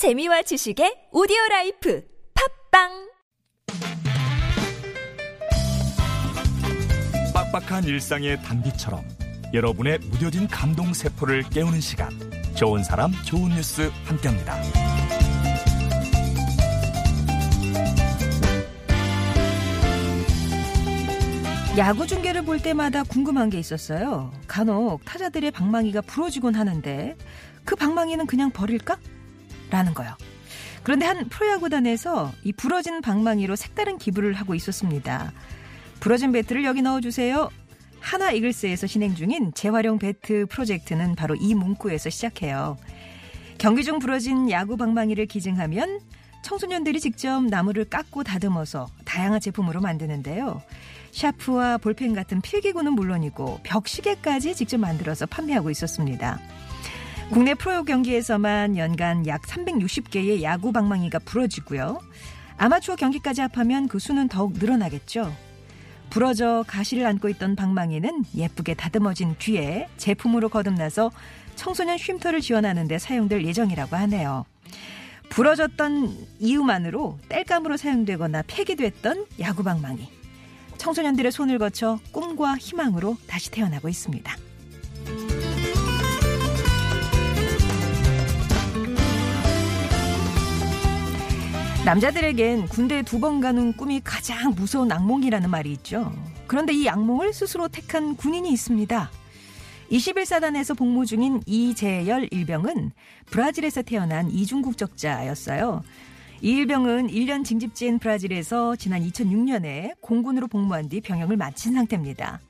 재미와 지식의 오디오 라이프 팝빵 빡빡한 일상의 단비처럼 여러분의 무뎌진 감동 세포를 깨우는 시간 좋은 사람 좋은 뉴스 함께합니다. 야구 중계를 볼 때마다 궁금한 게 있었어요. 간혹 타자들의 방망이가 부러지곤 하는데 그 방망이는 그냥 버릴까? 라는 거요. 그런데 한 프로야구단에서 이 부러진 방망이로 색다른 기부를 하고 있었습니다. 부러진 배트를 여기 넣어주세요. 하나 이글스에서 진행 중인 재활용 배트 프로젝트는 바로 이 문구에서 시작해요. 경기 중 부러진 야구 방망이를 기증하면 청소년들이 직접 나무를 깎고 다듬어서 다양한 제품으로 만드는데요. 샤프와 볼펜 같은 필기구는 물론이고 벽시계까지 직접 만들어서 판매하고 있었습니다. 국내 프로 경기에서만 연간 약 360개의 야구 방망이가 부러지고요. 아마추어 경기까지 합하면 그 수는 더욱 늘어나겠죠. 부러져 가시를 안고 있던 방망이는 예쁘게 다듬어진 뒤에 제품으로 거듭나서 청소년 쉼터를 지원하는 데 사용될 예정이라고 하네요. 부러졌던 이유만으로 땔감으로 사용되거나 폐기됐던 야구 방망이. 청소년들의 손을 거쳐 꿈과 희망으로 다시 태어나고 있습니다. 남자들에겐 군대 두번 가는 꿈이 가장 무서운 악몽이라는 말이 있죠. 그런데 이 악몽을 스스로 택한 군인이 있습니다. 21사단에서 복무 중인 이재열 일병은 브라질에서 태어난 이중국적자였어요. 이 일병은 1년 징집지인 브라질에서 지난 2006년에 공군으로 복무한 뒤 병역을 마친 상태입니다.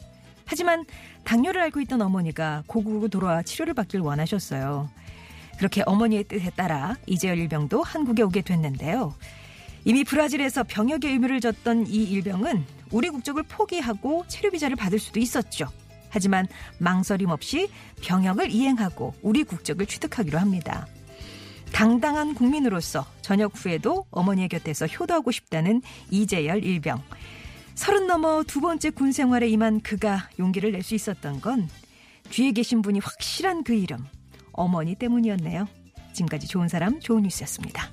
하지만 당뇨를 앓고 있던 어머니가 고국으로 돌아와 치료를 받길 원하셨어요. 그렇게 어머니의 뜻에 따라 이재열 일병도 한국에 오게 됐는데요. 이미 브라질에서 병역의 의무를 졌던 이 일병은 우리 국적을 포기하고 체류 비자를 받을 수도 있었죠. 하지만 망설임 없이 병역을 이행하고 우리 국적을 취득하기로 합니다. 당당한 국민으로서 전역 후에도 어머니의 곁에서 효도하고 싶다는 이재열 일병. 서른 넘어 두 번째 군 생활에 임한 그가 용기를 낼 수 있었던 건 뒤에 계신 분이 확실한 그 이름 어머니 때문이었네요. 지금까지 좋은 사람 좋은 뉴스였습니다.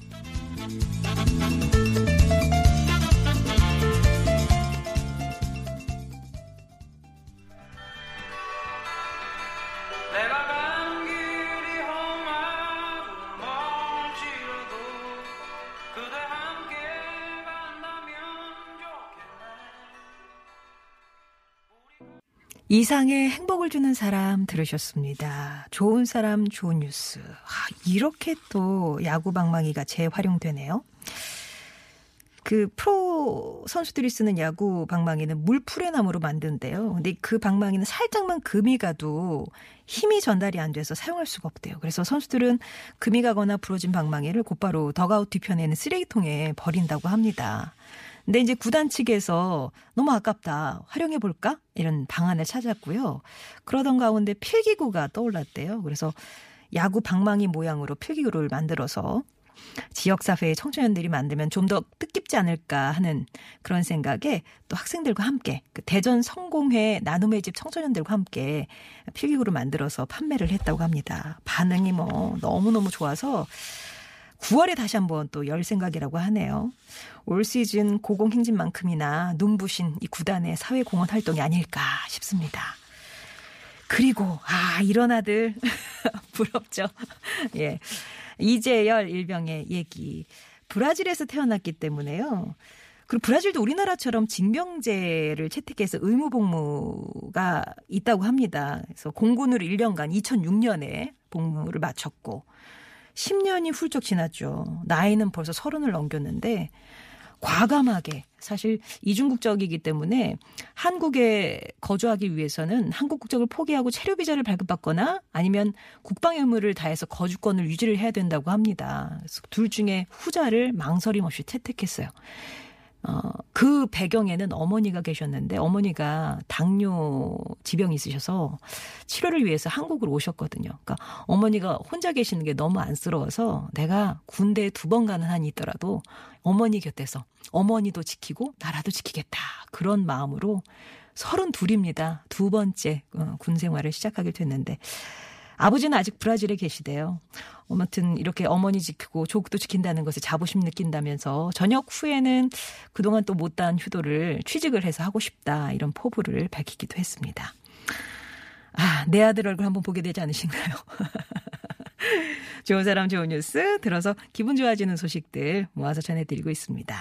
내가 이상의 행복을 주는 사람 들으셨습니다. 좋은 사람 좋은 뉴스. 아, 이렇게 또 야구 방망이가 재활용되네요. 그 프로 선수들이 쓰는 야구 방망이는 물풀의 나무로 만든대요. 근데 그 방망이는 살짝만 금이 가도 힘이 전달이 안 돼서 사용할 수가 없대요. 그래서 선수들은 금이 가거나 부러진 방망이를 곧바로 덕아웃 뒤편에 는 쓰레기통에 버린다고 합니다. 근데 이제 구단 측에서 너무 아깝다. 활용해 볼까? 이런 방안을 찾았고요. 그러던 가운데 필기구가 떠올랐대요. 그래서 야구 방망이 모양으로 필기구를 만들어서 지역사회의 청소년들이 만들면 좀 더 뜻깊지 않을까 하는 그런 생각에 또 학생들과 함께 그 대전 성공회 나눔의 집 청소년들과 함께 필기구를 만들어서 판매를 했다고 합니다. 반응이 뭐 너무너무 좋아서 9월에 다시 한번 또 열 생각이라고 하네요. 올 시즌 고공 행진만큼이나 눈부신 이 구단의 사회 공헌 활동이 아닐까 싶습니다. 그리고 아 이런 아들 부럽죠. 예. 이재열 일병의 얘기. 브라질에서 태어났기 때문에요. 그리고 브라질도 우리나라처럼 징병제를 채택해서 의무복무가 있다고 합니다. 그래서 공군으로 1년간 2006년에 복무를 마쳤고 10년이 훌쩍 지났죠. 나이는 벌써 서른을 넘겼는데 과감하게 사실 이중국적이기 때문에 한국에 거주하기 위해서는 한국 국적을 포기하고 체류 비자를 발급받거나 아니면 국방 의무를 다해서 거주권을 유지를 해야 된다고 합니다. 둘 중에 후자를 망설임 없이 채택했어요. 어, 그 배경에는 어머니가 계셨는데 어머니가 당뇨 지병이 있으셔서 치료를 위해서 한국으로 오셨거든요. 그러니까 어머니가 혼자 계시는 게 너무 안쓰러워서 내가 군대에 두 번 가는 한이 있더라도 어머니 곁에서 어머니도 지키고 나라도 지키겠다. 그런 마음으로 서른 둘입니다. 두 번째 어, 군 생활을 시작하게 됐는데 아버지는 아직 브라질에 계시대요. 아무튼 이렇게 어머니 지키고 조국도 지킨다는 것에 자부심 느낀다면서 저녁 후에는 그동안 또 못다한 효도를 취직을 해서 하고 싶다 이런 포부를 밝히기도 했습니다. 아, 내 아들 얼굴 한번 보게 되지 않으신가요? 좋은 사람 좋은 뉴스 들어서 기분 좋아지는 소식들 모아서 전해드리고 있습니다.